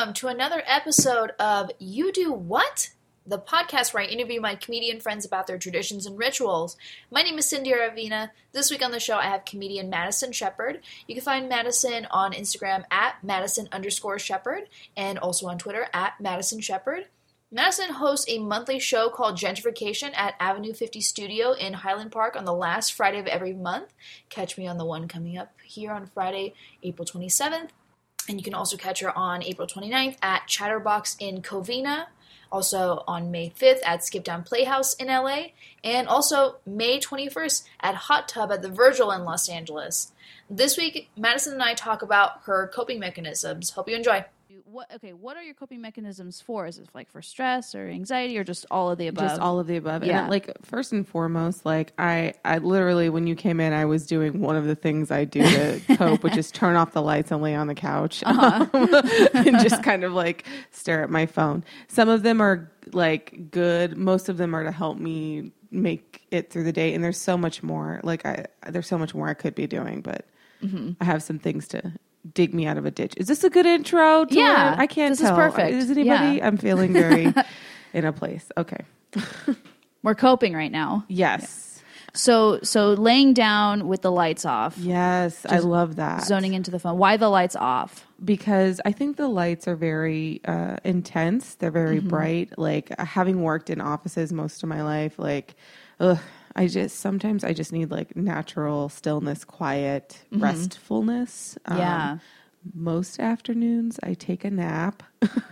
welcome to another episode of You Do What? The podcast where I interview my comedian friends about their traditions and rituals. My name is Cindy Ravina. This week on the show, I have comedian Madison Shepard. You can find Madison on Instagram at Madison underscore Shepard and also on Twitter at Madison Shepard. Madison hosts a monthly show called Gentrification at Avenue 50 Studio in Highland Park on the last Friday of every month. Catch me on the one coming up here on Friday, April 27th. And you can also catch her on April 29th at Chatterbox in Covina, also on May 5th at Skip Down Playhouse in LA, and also May 21st at Hot Tub at the Virgil in Los Angeles. This week, Madison and I talk about her coping mechanisms. Hope you enjoy. What okay? What are your coping mechanisms for? Is it like for stress or anxiety or just all of the above? Just all of the above. Yeah. And like first and foremost, like I, I literally when you came in, I was doing one of the things I do to cope, which is turn off the lights and lay on the couch uh-huh. um, and just kind of like stare at my phone. Some of them are like good. Most of them are to help me make it through the day. And there's so much more. Like I, there's so much more I could be doing, but mm-hmm. I have some things to dig me out of a ditch. Is this a good intro? Yeah? I can't this is perfect. Is anybody? Yeah. I'm feeling very in a place. Okay. We're coping right now. Yes. So so laying down with the lights off, Yes, I love that. zoning into the phone. Why the lights off? because I think the lights are very uh, intense. They're very Mm-hmm. bright. Like having worked in offices most of my life, like, ugh, I just sometimes I just need like natural stillness, quiet, restfulness. Um, Mm-hmm. Yeah. Most afternoons I take a nap.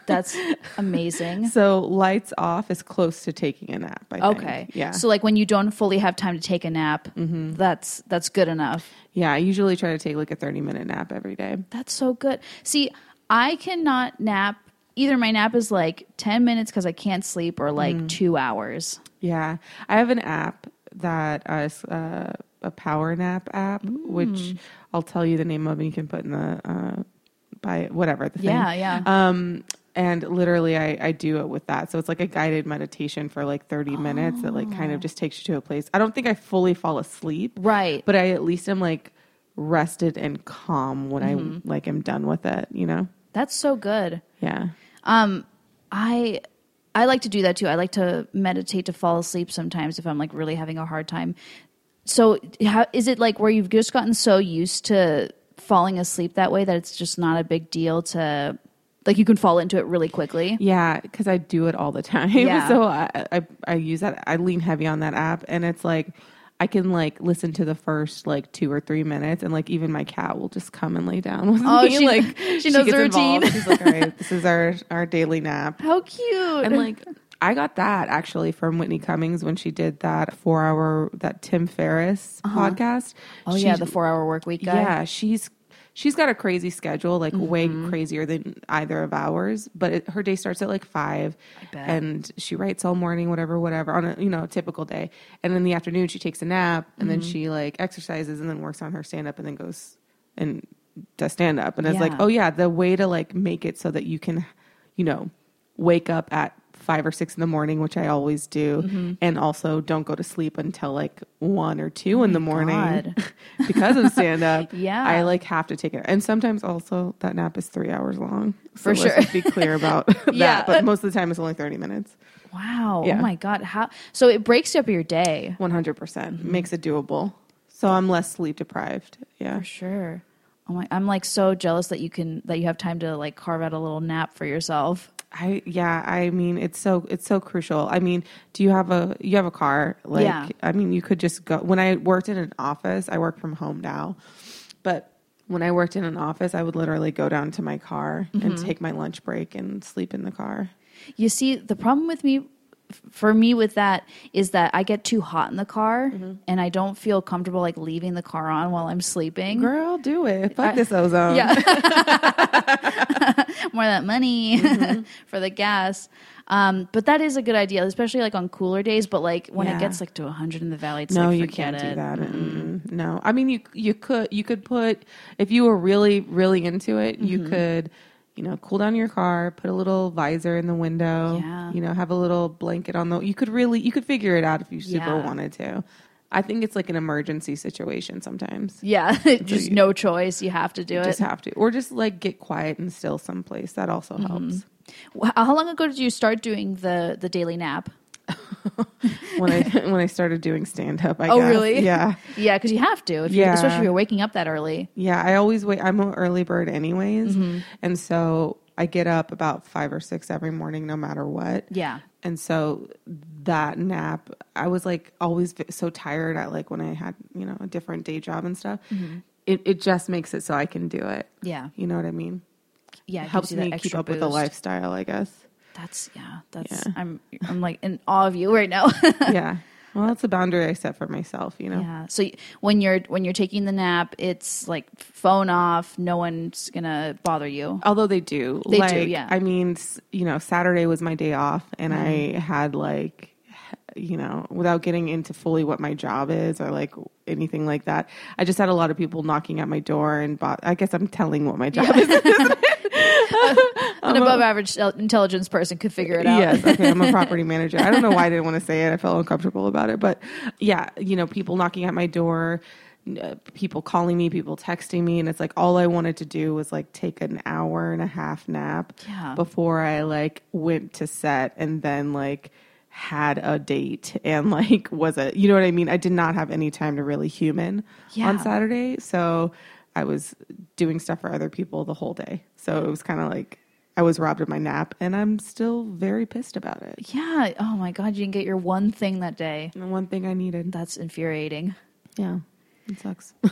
That's amazing. so lights off is close to taking a nap. I think. Okay. Yeah. So like when you don't fully have time to take a nap, that's that's good enough. yeah. I usually try to take like a thirty minute nap every day. That's so good. See, I cannot nap. Either my nap is like 10 minutes because I can't sleep or like Mm. two hours. Yeah, I have an app that uh, uh, a power nap app, which Mm. I'll tell you the name of, and you can put in the uh, by whatever the thing. Yeah, yeah. Um, and literally, I I do it with that. So it's like a guided meditation for like thirty minutes that like kind of just takes you to a place. I don't think I fully fall asleep, Right. But I at least am like rested and calm when Mm-hmm. I like am done with it. You know? That's so good. Yeah. Um, I I like to do that too. I like to meditate to fall asleep sometimes if I'm like really having a hard time. So, how is it like where you've just gotten so used to falling asleep that way that it's just not a big deal to like you can fall into it really quickly? Yeah, because I do it all the time. Yeah. so I, I I use that. I lean heavy on that app, and it's like I can like listen to the first like two or three minutes, and like even my cat will just come and lay down with Oh, me. she- like she knows gets the routine. involved. She's like, all right, this is our our daily nap, How cute! and like. I got that actually from Whitney Cummings when she did that four hour that Tim Ferriss uh-huh. podcast. oh yeah, She- the four hour work week guy. yeah, she's she's got a crazy schedule, like way Mm-hmm. crazier than either of ours. But it, her day starts at like five, and she writes all morning, whatever, whatever, on a you know typical day. And in the afternoon, she takes a nap, and Mm-hmm. then she like exercises, and then works on her stand up, and then goes and does stand up. And it's like, oh yeah, the way to like make it so that you can, you know, wake up at five or six in the morning, which I always do, Mm-hmm. and also don't go to sleep until like one or two in the morning Oh because of stand up. Yeah. I like have to take it, and sometimes also that nap is three hours long. For so sure. Let's be clear about that. Yeah. But most of the time, it's only thirty minutes. Wow. Yeah. Oh my god. How? So it breaks up your day One hundred percent Mm-hmm. makes it doable. So I'm less sleep deprived. Yeah. for sure. Oh my! I'm like so jealous that you can that you have time to like carve out a little nap for yourself. I yeah, I mean it's so it's so crucial. I mean, do you have a you have a car? Like Yeah. I mean, you could just go when I worked in an office, I work from home now. But when I worked in an office, I would literally go down to my car and Mm-hmm. take my lunch break and sleep in the car. You see, the problem with me, for me with that, is that I get too hot in the car, Mm-hmm. and I don't feel comfortable like leaving the car on while I'm sleeping. Girl, do it. Fuck I- this ozone. Yeah. More of that money Mm-hmm. for the gas. Um, but that is a good idea, especially like on cooler days. But like when it gets like to 100 in the valley, it's no, like you can't it. do that. Mm-mm. No, I mean you you could you could put if you were really really into it, you Mm-hmm. could you know cool down your car, put a little visor in the window, Yeah. you know have a little blanket on the. You could really you could figure it out if you super Yeah. wanted to. I think it's like an emergency situation sometimes. Yeah, just no choice. You have to do You it. just have to, or just like get quiet and still someplace. That also Mm-hmm. helps. How long ago did you start doing the the daily nap? When I when I started doing stand up, I Oh, guess. really? Yeah, Yeah, because you have to, if you, Yeah. especially if you're waking up that early. yeah. I always wait. I'm an early bird, anyways, Mm-hmm. and so I get up about five or six every morning, no matter what. Yeah, And so that nap, I was like always so tired at like when I had, you know, a different day job and stuff. Mm-hmm. It, it just makes it so I can do it. yeah, You know what I mean? yeah. it Helps gives you that me keep up with the lifestyle, I guess. That's yeah. That's Yeah. I'm I'm like in awe of you right now. yeah. Well, that's a boundary I set for myself, you know? yeah. So when you're when you're taking the nap, it's like phone off. No one's gonna bother you. Although they do. They do, like, yeah. I mean, you know, Saturday was my day off and Mm-hmm. I had like, you know, without getting into fully what my job is or like anything like that, I just had a lot of people knocking at my door and bought, I guess I'm telling what my job is. An above average intelligence person could figure it out. Yes, okay, I'm a property manager. I don't know why I didn't want to say it. I felt uncomfortable about it, but yeah, you know, people knocking at my door, uh, people calling me, people texting me, and it's like all I wanted to do was like take an hour and a half nap Yeah. before I like went to set and then like had a date and like was a you know what I mean? I did not have any time to really human Yeah. on Saturday, so I was doing stuff for other people the whole day. So it was kind of like I was robbed of my nap, and I'm still very pissed about it. Yeah. Oh my god, you didn't get your one thing that day. The one thing I needed. That's infuriating. Yeah, it sucks.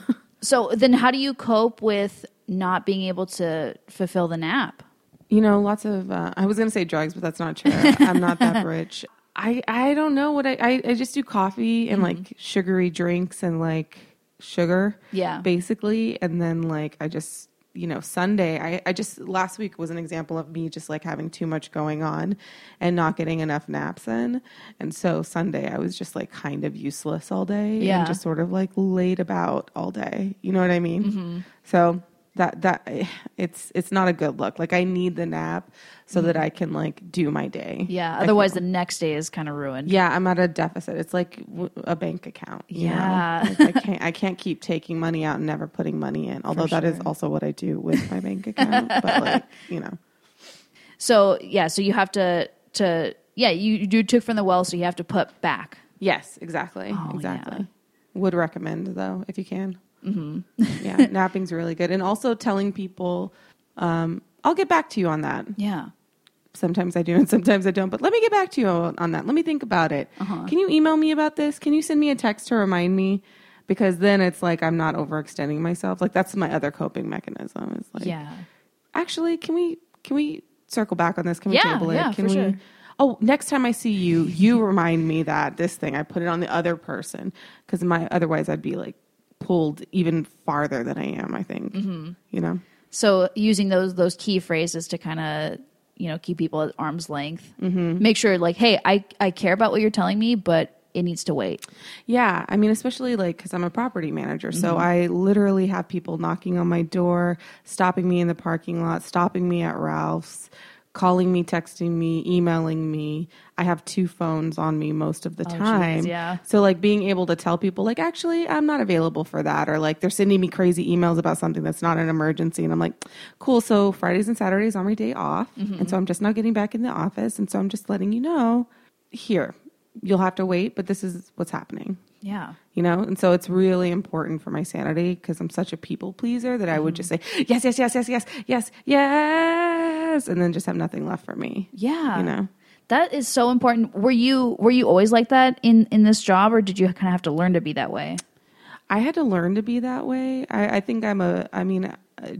So then, how do you cope with not being able to fulfill the nap? you know, lots of. Uh, I was gonna say drugs, but that's not true. I'm not that rich. I I don't know what I I, I just do coffee and like sugary drinks and like sugar. Yeah. basically, and then like I just you know Sunday. I I just last week was an example of me just like having too much going on and not getting enough naps in, and so Sunday I was just like kind of useless all day Yeah. and just sort of like laid about all day. You know what I mean? Mm-hmm. So that that it's it's not a good look. Like I need the nap so that I can like do my day. Yeah. Otherwise, the next day is kind of ruined. yeah, I'm at a deficit. It's like w- a bank account. you know? Yeah. Like, I can't I can't keep taking money out and never putting money in. Although that is sure. also what I do with my bank account. but like you know, So yeah. So you have to to yeah. You you took from the well, so you have to put back. yes, exactly, Oh, exactly. Would recommend though if you can. Mm-hmm. yeah, napping's really good, and also telling people. Um, I'll get back to you on that. Yeah. sometimes I do and sometimes I don't. But let me get back to you on that. Let me think about it. Uh-huh. Can you email me about this? Can you send me a text to remind me? Because then it's like I'm not overextending myself. Like that's my other coping mechanism. Is like, yeah. actually, can we can we circle back on this? Can we Yeah, table it? yeah, can we? sure. Oh, next time I see you, you remind me that this thing I put it on the other person because my otherwise I'd be like pulled even farther than I am. I think Mm-hmm. you know. So using those those key phrases to kind of you know keep people at arm's length. Mm-hmm. Make sure like, hey, I I care about what you're telling me, but it needs to wait. Yeah, I mean, especially like because I'm a property manager, so Mm-hmm. I literally have people knocking on my door, stopping me in the parking lot, stopping me at Ralph's, calling me, texting me, emailing me. I have two phones on me most of the Oh, geez, time. yeah. So like being able to tell people like actually I'm not available for that or like they're sending me crazy emails about something that's not an emergency and I'm like cool so Fridays and Saturdays are my day off Mm-hmm. and so I'm just not getting back in the office and so I'm just letting you know here you'll have to wait but this is what's happening Yeah. you know and so it's really important for my sanity because i'm such a people pleaser that i would just say Mm-hmm. yes yes yes yes yes yes yes and then just have nothing left for me Yeah. you know That is so important. Were you were you always like that in in this job, or did you kind of have to learn to be that way? i had to learn to be that way i, I think i'm a i mean uh,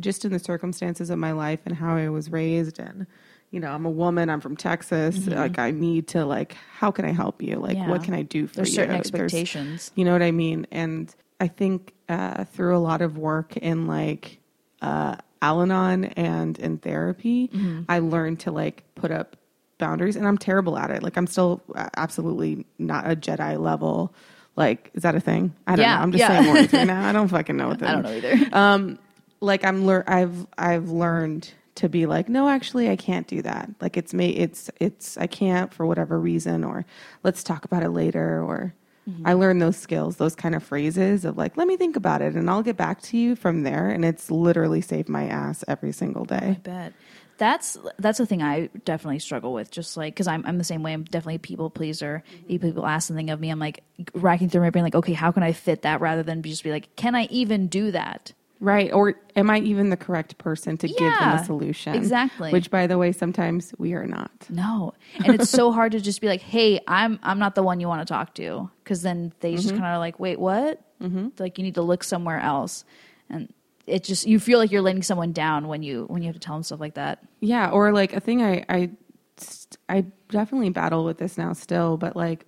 just in the circumstances of my life and how i was raised and you know i'm a woman i'm from texas like i need to like how can i help you like Mm-hmm. Yeah. what can i do for There's you certain There's- expectations. You know what I mean? And I think uh, through a lot of work in like uh, Al Anon and in therapy, Mm-hmm. I learned to like put up boundaries, and I'm terrible at it. Like I'm still uh, absolutely not a Jedi level. Like, is that a thing? I don't Yeah, know. I'm just yeah. saying words right now. I don't fucking know what that I don't know either. um like i'm lear- i've i've learned to be like no actually i can't do that like it's me it's it's i can't for whatever reason or let's talk about it later or I mm-hmm. learned those skills, those kind of phrases of like, let me think about it and I'll get back to you from there. And it's literally saved my ass every single I day. bet. That's that's the thing I definitely struggle with. Just like because I'm I'm the same way. I'm definitely a people pleaser. Mm-hmm. If people ask something of me, I'm like racking through my brain, like, okay, how can I fit that? Rather than just be like, can I even do that? Right. Or am I even the correct person to give them a solution? exactly. Which, by the way, sometimes we are not. No, and it's so hard to just be like, hey, I'm I'm not the one you want to talk to, because then they just kind of like, wait, what? Mm-hmm. Like you need to look somewhere else, and it just you feel like you're letting someone down when you when you have to tell them stuff like that. Yeah, or like a thing I I I definitely battle with this now still, but like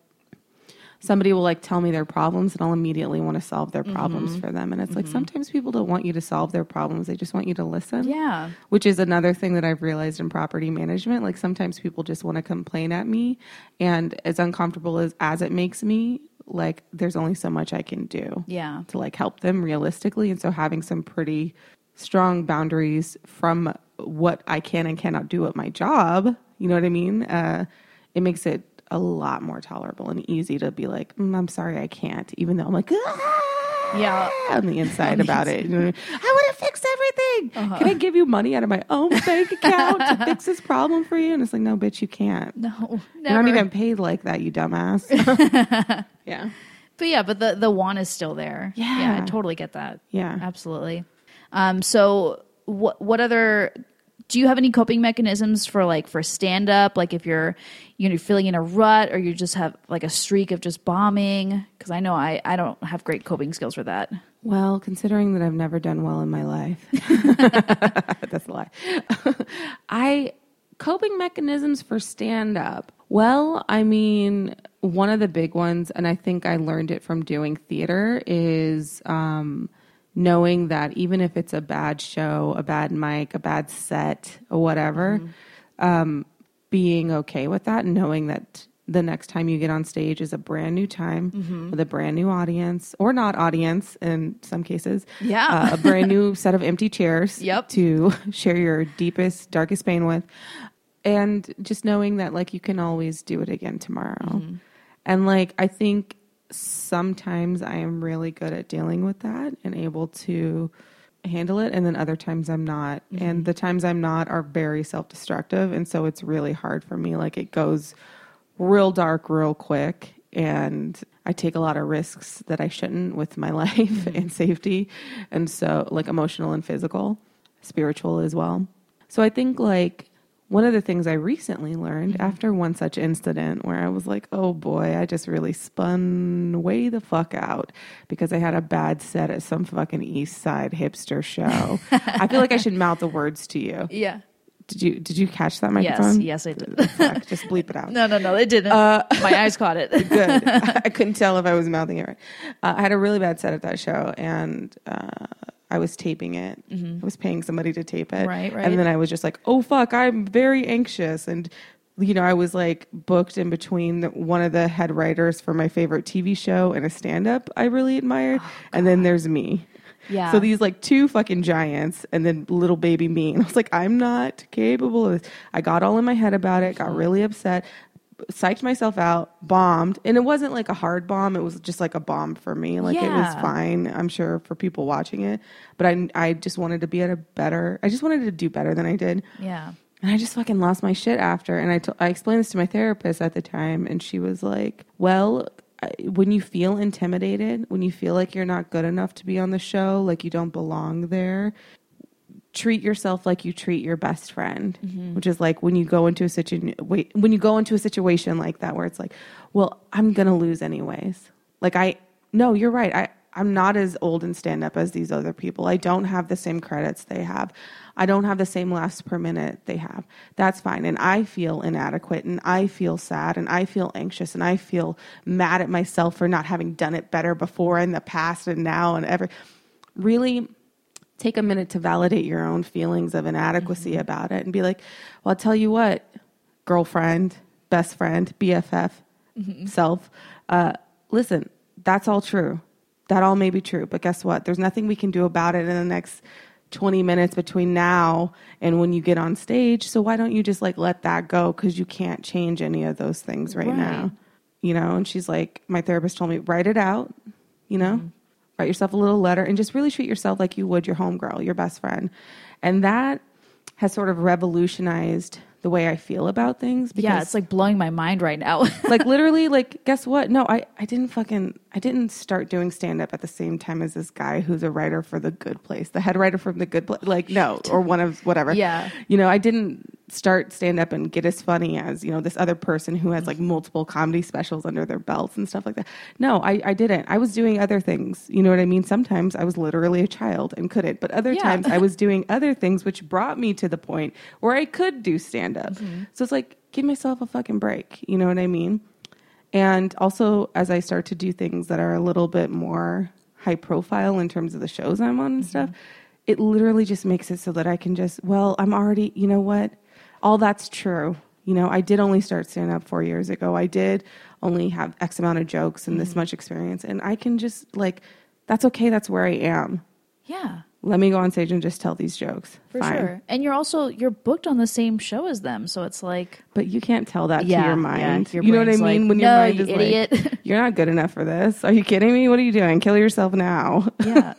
somebody will like tell me their problems and I'll immediately want to solve their problems Mm-hmm. for them. And it's like sometimes people don't want you to solve their problems. They just want you to listen. Yeah. Which is another thing that I've realized in property management. Like sometimes people just want to complain at me and as uncomfortable as as it makes me, like there's only so much I can do Yeah. to like help them realistically and so having some pretty strong boundaries from what i can and cannot do at my job you know what i mean uh, it makes it a lot more tolerable and easy to be like mm, i'm sorry i can't even though i'm like "Ah," Yeah. on the inside about it i want to fix everything can i give you money out of my own bank account to fix this problem for you and it's like no bitch you can't No, you're not even paid like that you dumbass yeah But yeah, but the the want is still there. Yeah. yeah, I totally get that. Yeah. absolutely. Um, so what what other do you have any coping mechanisms for like for stand up? Like if you're you know feeling in a rut or you just have like a streak of just bombing? Because I know I I don't have great coping skills for that. Well, considering that I've never done well in my life, that's a lie. I coping mechanisms for stand up. Well, I mean, one of the big ones, and I think I learned it from doing theater, is um, knowing that even if it's a bad show, a bad mic, a bad set, or whatever, um, being okay with that, and knowing that the next time you get on stage is a brand new time with a brand new audience, or not audience in some cases. Yeah. Uh, a brand new set of empty chairs Yep. to share your deepest, darkest pain with. And just knowing that, like, you can always do it again tomorrow. And, like, I think sometimes I am really good at dealing with that and able to handle it and then other times I'm not. And mm-hmm. the times I'm not are very self-destructive and so it's really hard for me. Like it goes real dark real quick and I take a lot of risks that I shouldn't with my life mm-hmm. and safety and so like emotional and physical spiritual as well. So I think like one of the things I recently learned after one such incident where I was like, oh boy, I just really spun way the fuck out because I had a bad set at some fucking East Side hipster show. I feel like I should mouth the words to you. Yeah. Did you did you catch that microphone? Yes, yes, I did. Fuck, just bleep it out. No, no, no, it didn't. My eyes caught it. Good. I couldn't tell if I was mouthing it right. Uh, I had a really bad set at that show, and uh, I was taping it. Mm-hmm. I was paying somebody to tape it, Right, right. And then I was just like, "Oh fuck, I'm very anxious." And you know, I was like booked in between the, one of the head writers for my favorite TV show and a stand-up I really admired, oh, and then there's me. Yeah. So these like two fucking giants and then little baby me. And I was like, I'm not capable of this. I got all in my head about it, got really upset, psyched myself out, bombed. And it wasn't like a hard bomb. It was just like a bomb for me. Like it was fine, I'm sure, for people watching it. But I, I just wanted to be at a better, I just wanted to do better than I did. yeah. And I just fucking lost my shit after. And I to- I explained this to my therapist at the time, and she was like, "Well, when you feel intimidated, when you feel like you're not good enough to be on the show, like you don't belong there, treat yourself like you treat your best friend, mm-hmm. which is like when you go into a situation. When you go into a situation like that, where it's like, well, I'm gonna lose anyways. Like I, no, you're right. I I'm not as old and stand up as these other people. I don't have the same credits they have. I don't have the same laughs per minute they have. That's fine. And I feel inadequate and I feel sad and I feel anxious and I feel mad at myself for not having done it better before in the past and now and ever. Really take a minute to validate your own feelings of inadequacy mm-hmm. about it and be like, well, I'll tell you what, girlfriend, best friend, BFF, mm-hmm. self, uh, listen, that's all true. That all may be true. But guess what? There's nothing we can do about it in the next 20 minutes between now and when you get on stage. So why don't you just like let that go? Because you can't change any of those things right, Right. now. you know, and she's like, my therapist told me, write it out, you know, mm-hmm. Write yourself a little letter and just really treat yourself like you would your homegirl, your best friend. And that has sort of revolutionized the way I feel about things. yeah, it's like blowing my mind right now. like literally like guess what no i i didn't fucking i didn't start doing stand up at the same time as this guy who's a writer for the good place the head writer from the good place like no or one of whatever. Yeah. you know i didn't start stand up and get as funny as you know this other person who has like multiple comedy specials under their belts and stuff like that. No i i didn't. I was doing other things. You know what i mean? Sometimes i was literally a child and couldn't but other Yeah. times i was doing other things which brought me to the point where i could do stand up mm-hmm. so it's like give myself a fucking break. You know what i mean and also, as I start to do things that are a little bit more high profile in terms of the shows I'm on and mm-hmm. stuff, it literally just makes it so that I can just, well, I'm already, you know what? All that's true. You know, I did only start stand up four years ago. I did only have X amount of jokes and this mm-hmm. much experience. And I can just, like, that's okay. That's where I am. yeah, Let me go on stage and just tell these jokes. for Fine. sure. And you're also you're booked on the same show as them, so it's like But you can't tell that Yeah, to your yeah, mind. your you know what I mean? Like, when your no, mind you is idiot. like you're not good enough for this." Are you kidding me? What are you doing? Kill yourself now. yeah,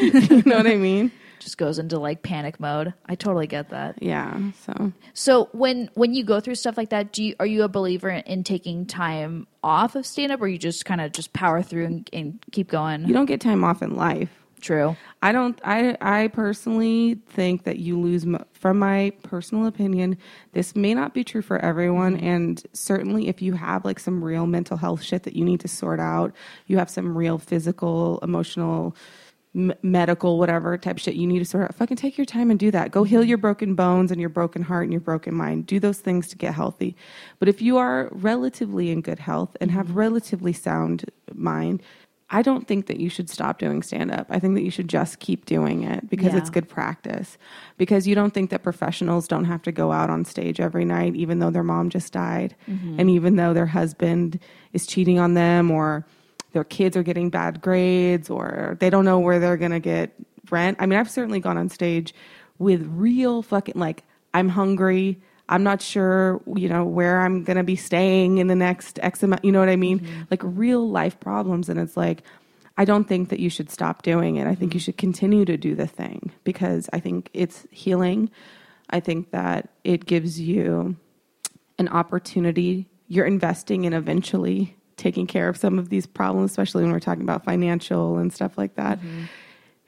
you know what I mean? just goes into like panic mode. I totally get that. Yeah. So So when when you go through stuff like that, do you are you a believer in, in taking time off of stand up, or you just kind of just power through and, and keep going? you don't get time off in life. True. I don't. I I personally think that you lose. mo- From my personal opinion, this may not be true for everyone, mm-hmm. and certainly if you have like some real mental health shit that you need to sort out, you have some real physical, emotional, m- medical, whatever type shit you need to sort out. Fucking take your time and do that. Go heal mm-hmm. your broken bones and your broken heart and your broken mind. Do those things to get healthy. But if you are relatively in good health and have mm-hmm. relatively sound mind. I don't think that you should stop doing stand up. I think that you should just keep doing it because Yeah. it's good practice. Because you don't think that professionals don't have to go out on stage every night, even though their mom just died, mm-hmm. and even though their husband is cheating on them, or their kids are getting bad grades, or they don't know where they're going to get rent. I mean, I've certainly gone on stage with real fucking, like, I'm hungry. I'm not sure, you know, where I'm going to be staying in the next X amount, you know what I mean? Mm-hmm. Like real life problems. And it's like, I don't think that you should stop doing it. I think you mm-hmm. should continue to do the thing because I think it's healing. I think that it gives you an opportunity. You're investing in eventually taking care of some of these problems, especially when we're talking about financial and stuff like that. Mm-hmm.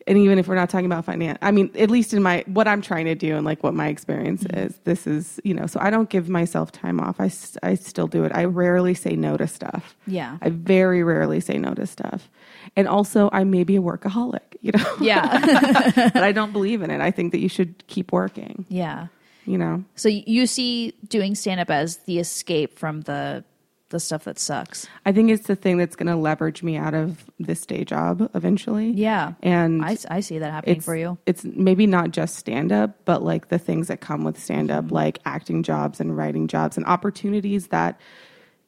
And even if we're not talking about finance, I mean, at least in my what I'm trying to do and like what my experience mm-hmm. is, this is you know. So I don't give myself time off. I, I still do it. I rarely say no to stuff. Yeah. I very rarely say no to stuff. And also, I may be a workaholic, you know. Yeah. but I don't believe in it. I think that you should keep working. yeah. You know. So you see doing stand up as the escape from the the stuff that sucks. I think it's the thing that's going to leverage me out of this day job eventually. Yeah. And I, I see that happening for you. It's maybe not just stand up, but like the things that come with stand Mm-hmm. up, like acting jobs and writing jobs and opportunities that,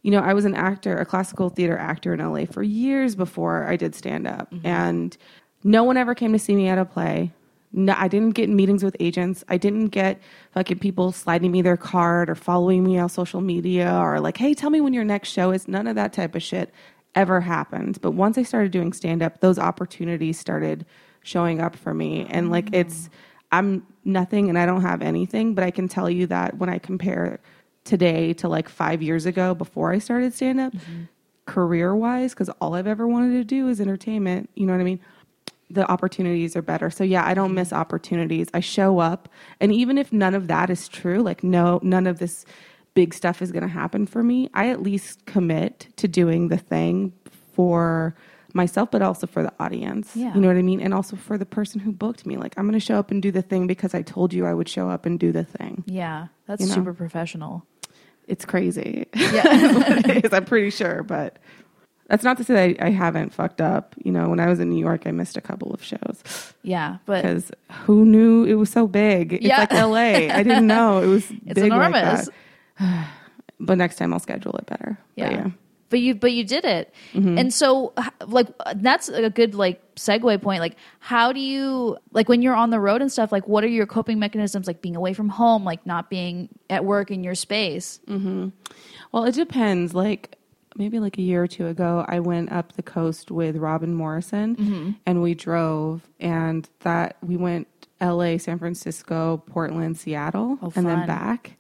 you know, I was an actor, a classical theater actor in LA for years before I did stand up. Mm-hmm. And no one ever came to see me at a play. No, I didn't get meetings with agents. I didn't get fucking people sliding me their card or following me on social media or like, hey, tell me when your next show is. None of that type of shit ever happened. But once I started doing stand up, those opportunities started showing up for me. And like, mm. it's, I'm nothing and I don't have anything, but I can tell you that when I compare today to like five years ago before I started stand up, mm-hmm. career wise, because all I've ever wanted to do is entertainment, you know what I mean? The opportunities are better. So yeah, I don't miss opportunities. I show up and even if none of that is true, like no none of this big stuff is going to happen for me, I at least commit to doing the thing for myself but also for the audience. Yeah. You know what I mean? And also for the person who booked me. Like I'm going to show up and do the thing because I told you I would show up and do the thing. Yeah. That's You know? super professional. It's crazy. Yeah. it is, I'm pretty sure, but that's not to say that I, I haven't fucked up. You know, when I was in New York, I missed a couple of shows. yeah. But because who knew it was so big? It's Yeah. like LA. I didn't know it was it's big like enormous. that. But next time I'll schedule it better. But yeah. yeah. But you but you did it. Mm-hmm. And so like that's a good like segue point like how do you like when you're on the road and stuff like what are your coping mechanisms like being away from home like not being at work in your space? Well, it depends. Like maybe like a year or two ago, I went up the coast with Robin Morrison Mm-hmm. and we drove and that we went LA, San Francisco, Portland, Seattle, Oh, and then back.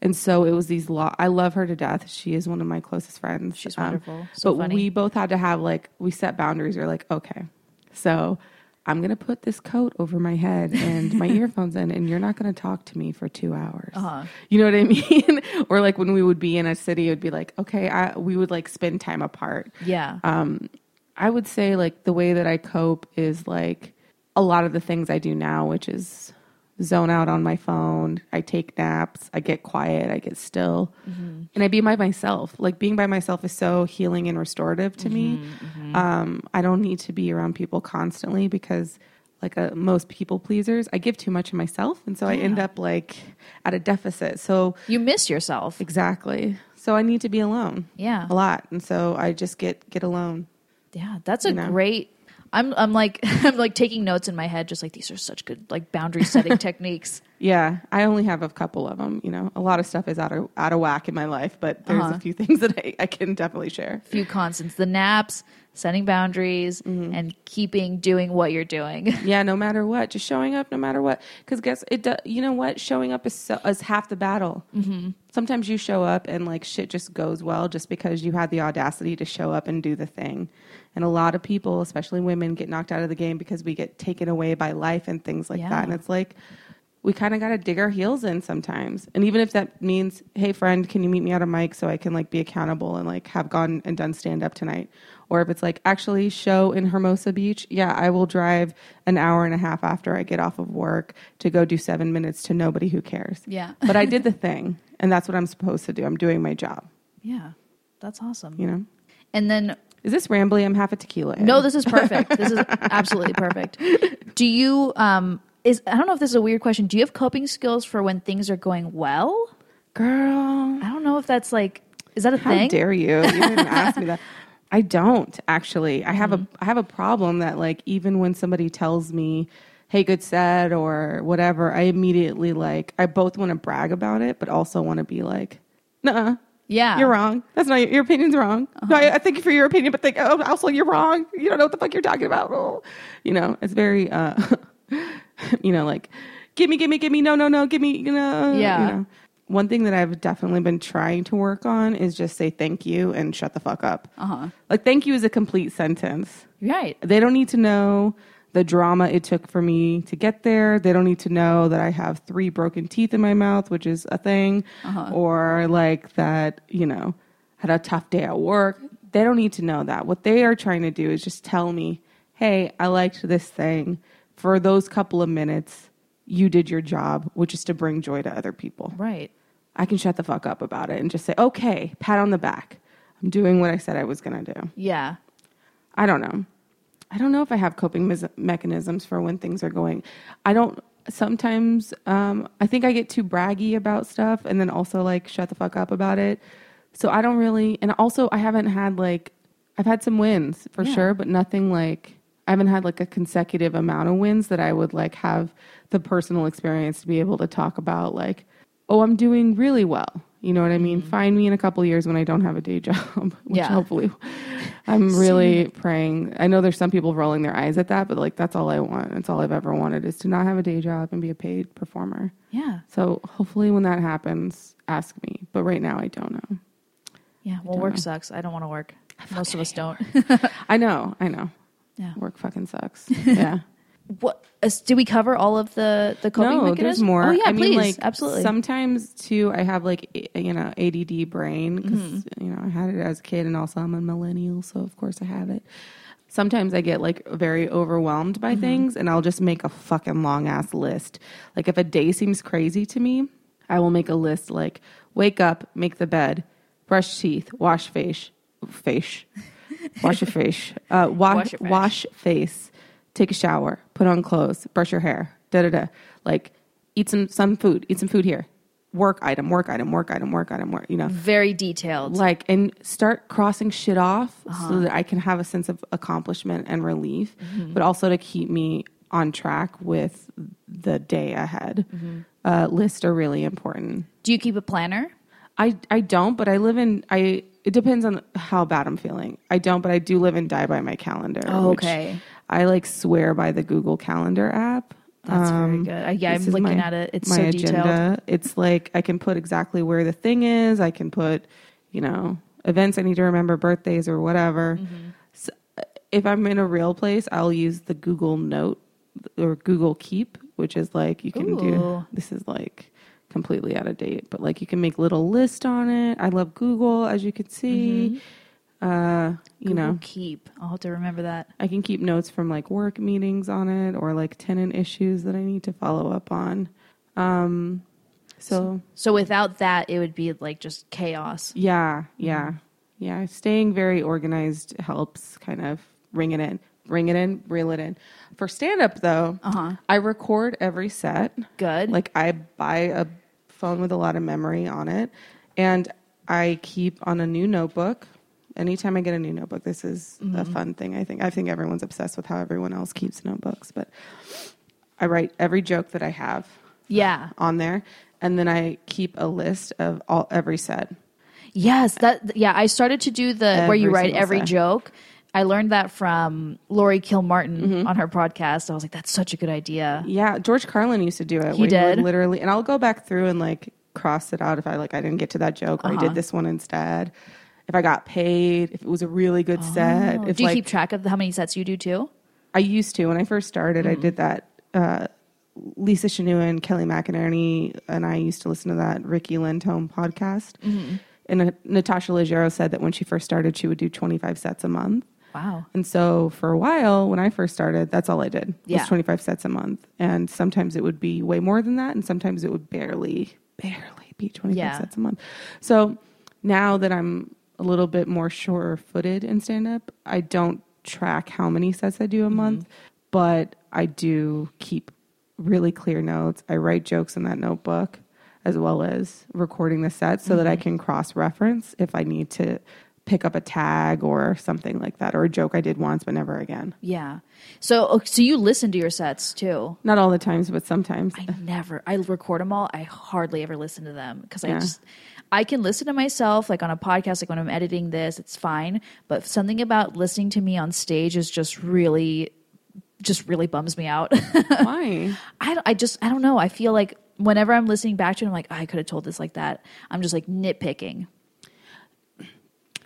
And so it was these law. I love her to death. She is one of my closest friends. She's Um, wonderful. So but funny. we both had to have like we set boundaries. We're like, okay, so I'm gonna put this coat over my head and my earphones in, and you're not gonna talk to me for two hours. Uh-huh. You know what I mean? or like when we would be in a city, it would be like, okay, I, we would like spend time apart. Yeah. Um, I would say like the way that I cope is like a lot of the things I do now, which is zone out on my phone. I take naps. I get quiet. I get still, mm-hmm. and I be by myself. Like being by myself is so healing and restorative to me. Mm-hmm, mm-hmm. Um, I don't need to be around people constantly because, like a, most people pleasers, I give too much of myself, and so I end up like at a deficit. So you miss yourself. exactly. So I need to be alone Yeah. a lot, and so I just get get alone. Yeah, that's a You know? great. I'm I'm like I'm like taking notes in my head, just like these are such good like boundary setting techniques. Yeah, I only have a couple of them. You know, a lot of stuff is out of out of whack in my life, but there's Uh-huh. a few things that I, I can definitely share. A Few constants: the naps, setting boundaries, Mm-hmm. and keeping doing what you're doing. Yeah, no matter what, just showing up, no matter what. Because guess it. Do, you know what? Showing up is so, is half the battle. Mm-hmm. Sometimes you show up and like shit just goes well just because you had the audacity to show up and do the thing. And a lot of people, especially women, get knocked out of the game because we get taken away by life and things like Yeah. that. And it's like we kind of got to dig our heels in sometimes. And even if that means, hey friend, can you meet me at a mic so I can like be accountable and like have gone and done stand up tonight? Or if it's like actually show in Hermosa Beach, yeah, I will drive an hour and a half after I get off of work to go do 7 minutes to nobody who cares. Yeah. but I did the thing, and that's what I'm supposed to do. I'm doing my job, yeah, that's awesome. you know. And then Is this rambly? I'm half a tequila. no, this is perfect. this is absolutely perfect. Do you um is I don't know if this is a weird question. Do you have coping skills for when things are going well? girl. I don't know if that's like is that a How thing? dare you? You didn't ask me that. I don't actually. I have a I have a problem that like even when somebody tells me, "Hey, good set" or whatever, I immediately like I both want to brag about it, but also want to be like, "Nah, Yeah. you're wrong. That's not your opinion's wrong. No, I, I thank you for your opinion, but think oh, also you're wrong. You don't know what the fuck you're talking about. Oh. You know, it's very uh, you know, like give me, give me, give me, no, no, no, give me, you know, Yeah. You know. One thing that I've definitely been trying to work on is just say thank you and shut the fuck up. Uh-huh. Like thank you is a complete sentence. Right. They don't need to know the drama it took for me to get there. They don't need to know that I have three broken teeth in my mouth, which is a thing, uh-huh. or like that, you know, had a tough day at work. They don't need to know that. What they are trying to do is just tell me, hey, I liked this thing. For those couple of minutes, you did your job, which is to bring joy to other people. Right. I can shut the fuck up about it and just say, okay, pat on the back. I'm doing what I said I was going to do. Yeah. I don't know. I don't know if I have coping mes- mechanisms for when things are going. I don't. Sometimes um, I think I get too braggy about stuff, and then also like shut the fuck up about it. So I don't really. And also, I haven't had like I've had some wins for Yeah. sure, but nothing like I haven't had like a consecutive amount of wins that I would like have the personal experience to be able to talk about. Like, oh, I'm doing really well. You know what I mean? Mm-hmm. Find me in a couple years when I don't have a day job, which Yeah. hopefully I'm really praying. I know there's some people rolling their eyes at that, but like that's all I want. That's all I've ever wanted is to not have a day job and be a paid performer. Yeah. So hopefully when that happens, ask me. But right now I don't know. Yeah. Well, work know. sucks. I don't want to work. Most of us don't. I know, I know. Yeah. Work fucking sucks. Yeah. What uh, did we cover all of the the coping no, mechanisms? there's more. Oh yeah, I mean, please, like absolutely. Sometimes too, I have like you know ADD brain because Mm-hmm. you know I had it as a kid, and also I'm a millennial, so of course I have it. Sometimes I get like very overwhelmed by Mm-hmm. things, and I'll just make a fucking long ass list. Like if a day seems crazy to me, I will make a list like wake up, make the bed, brush teeth, wash face, face, wash your face, uh, wash Wash your face. wash face, take a shower, put on clothes, brush your hair, da da da. Like eat some some food, eat some food here. Work item, work item, work item, work item, work, you know. Very detailed. Like and start crossing shit off Uh-huh. so that I can have a sense of accomplishment and relief, Mm-hmm. but also to keep me on track with the day ahead. Mm-hmm. Uh, lists are really important. Do you keep a planner? I I don't, but I live in I. It depends on how bad I'm feeling. I don't, but I do live and die by my calendar. Oh, okay. I like swear by the Google Calendar app. That's very Um, good. I, yeah, I'm looking my- at it. It's my so agenda. detailed. It's like I can put exactly where the thing is. I can put, you know, events I need to remember, birthdays or whatever. Mm-hmm. So, if I'm in a real place, I'll use the Google Note or Google Keep, which is like you can do. This is like completely out of date, but like you can make little list on it. I love Google, as you can see. Uh, you Google know, Keep. I'll have to remember that. I can keep notes from like work meetings on it or like tenant issues that I need to follow up on. Um, so So without that, it would be like just chaos. yeah, yeah, yeah. Staying very organized helps kind of ring it in, bring it in, reel it in. For stand up though, Uh-huh. I record every set. Good. Like I buy a phone with a lot of memory on it, and I keep on a new notebook. Anytime I get a new notebook, this is a mm-hmm. fun thing. I think I think everyone's obsessed with how everyone else keeps notebooks, but I write every joke that I have yeah. Uh, on there, and then I keep a list of all every set. Yes, that yeah, I started to do the where you write every set. joke. I learned that from Laurie Kilmartin Mm-hmm. on her podcast. I was like, that's such a good idea. Yeah, George Carlin used to do it. He did? literally, and I'll go back through and like cross it out if I like I didn't get to that joke or I Uh-huh. did this one instead. If I got paid, if it was a really good set, Oh, if do you like keep track of how many sets you do too? I used to when I first started. Mm-hmm. I did that. Uh, Lisa and Kelly McInerney and I used to listen to that Riki Lindhome podcast. Mm-hmm. And uh, Natasha Leggero said that when she first started, she would do 25 sets a month. Wow. And so for a while, when I first started, that's all I did Yeah. was 25 sets a month. And sometimes it would be way more than that. And sometimes it would barely, barely be 25 Yeah. sets a month. So now that I'm a little bit more sure footed in stand up, I don't track how many sets I do a mm-hmm. month, but I do keep really clear notes. I write jokes in that notebook as well as recording the set so that I mm-hmm. can cross reference if I need to pick up a tag or something like that or a joke I did once but never again. Yeah. So oh, so you listen to your sets too. Not all the times, but sometimes. I never. I record them all. I hardly ever listen to them because I just. I can listen to myself like on a podcast, like when I'm editing this, it's fine. But something about listening to me on stage is just really, just really bums me out. Why? I, I just I don't know. I feel like whenever I'm listening back to it, I'm like, "Oh, I could have told this like that. I'm just like nitpicking.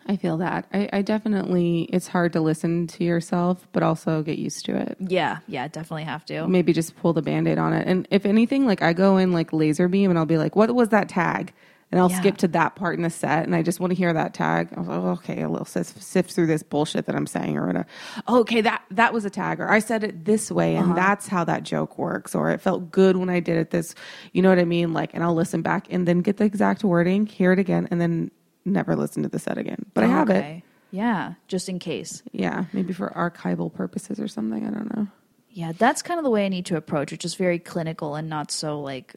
I feel that. I, I definitely, it's hard to listen to yourself, but also get used to it. Yeah, yeah, definitely have to. Maybe just pull the band aid on it. And if anything, like I go in like laser beam and I'll be like, what was that tag? And I'll Yeah. skip to that part in the set and I just want to hear that tag. I was like, oh, okay, a little sift, sift through this bullshit that I'm saying or whatever. Oh, okay, that, that was a tag or I said it this way and uh-huh. that's how that joke works or it felt good when I did it this, you know what I mean? Like, and I'll listen back and then get the exact wording, hear it again, and then never listen to the set again. But I have it. Okay. Yeah, just in case. Yeah, maybe for archival purposes or something. I don't know. Yeah, that's kind of the way I need to approach it. Just very clinical and not so like.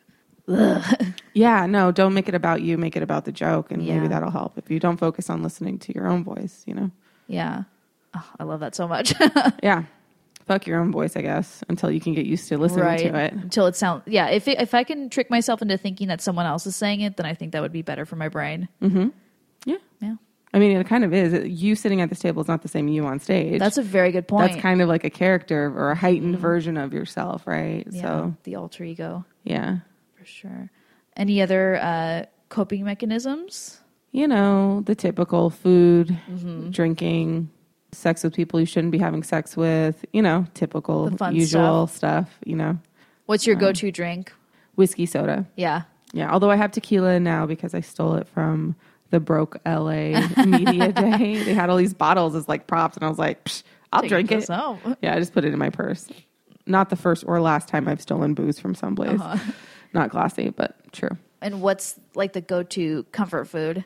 Yeah, no, don't make it about you. Make it about the joke, and Yeah. maybe that'll help. If you don't focus on listening to your own voice, you know. Yeah, oh, I love that so much. Yeah, fuck your own voice, I guess, until you can get used to listening to it. until it sounds. Yeah, if it, if I can trick myself into thinking that someone else is saying it, then I think that would be better for my brain. Yeah, I mean, it kind of is. You sitting at this table is not the same you on stage. that's a very good point. that's kind of like a character or a heightened version of yourself, right? yeah, So the alter ego yeah, for sure. Any other uh, coping mechanisms? you know the typical food, Mm-hmm. drinking. Sex with people you shouldn't be having sex with, you know, typical, usual stuff, you know. What's your go-to drink? Whiskey soda. Yeah, Yeah, although I have tequila now because I stole it from the broke LA media day. They had all these bottles as like props, and I was like, Psh, I'll Take drink it. Yeah, I just put it in my purse. Not the first or last time I've stolen booze from someplace. Uh-huh. Not classy, but true. And what's like the go-to comfort food?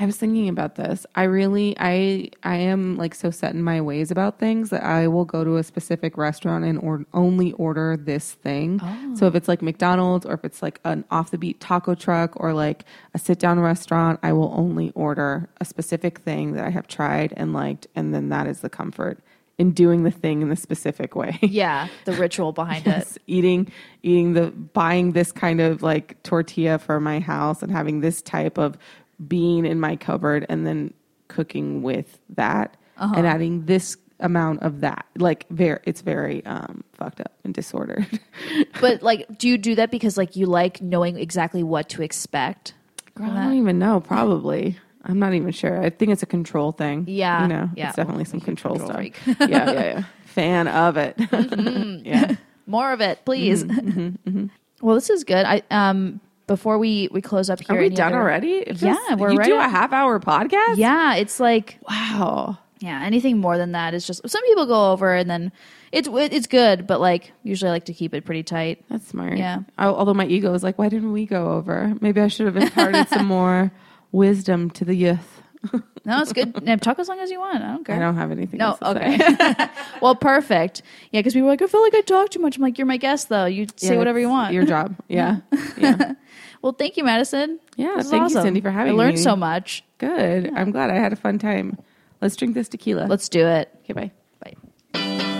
I was thinking about this. I really, I, I am like so set in my ways about things that I will go to a specific restaurant and or only order this thing. So oh. if it's like McDonald's or if it's like an off the beat taco truck or like a sit down restaurant, I will only order a specific thing that I have tried and liked, and then that is the comfort in doing the thing in the specific way. Yeah, the ritual behind it. Eating eating the buying this kind of like tortilla for my house and having this type of bean in my cupboard and then cooking with that Uh-huh. and adding this amount of that. Like very it's very um fucked up and disordered. But like, do you do that because like you like knowing exactly what to expect? Girl, I don't even know, probably. I'm not even sure. I think it's a control thing. Yeah, You know, yeah. it's definitely Well, some control, control stuff. yeah, yeah, yeah. Fan of it. yeah. More of it, please. Mm-hmm, well, this is good. I um before we we close up here. Are we done other- already? Yeah, we're you right do a half hour podcast? Yeah, it's like Wow. yeah. Anything more than that is just some people go over and then it's it's good, but like usually I like to keep it pretty tight. That's smart. Yeah. Al- Although my ego is like, why didn't we go over? Maybe I should have imparted some more wisdom to the youth. No, it's good. Talk as long as you want. I don't care. I don't have anything. No, okay. say. well, perfect. Yeah, because people are like, I feel like I talk too much. I'm like, you're my guest, though. You say Yeah, whatever you want. Your job. Yeah. yeah. Well, thank you, Madison. Yeah, thank awesome. you, Cindy, for having me. I learned me. so much. Good. Yeah. I'm glad I had a fun time. Let's drink this tequila. Let's do it. Okay, bye. Bye.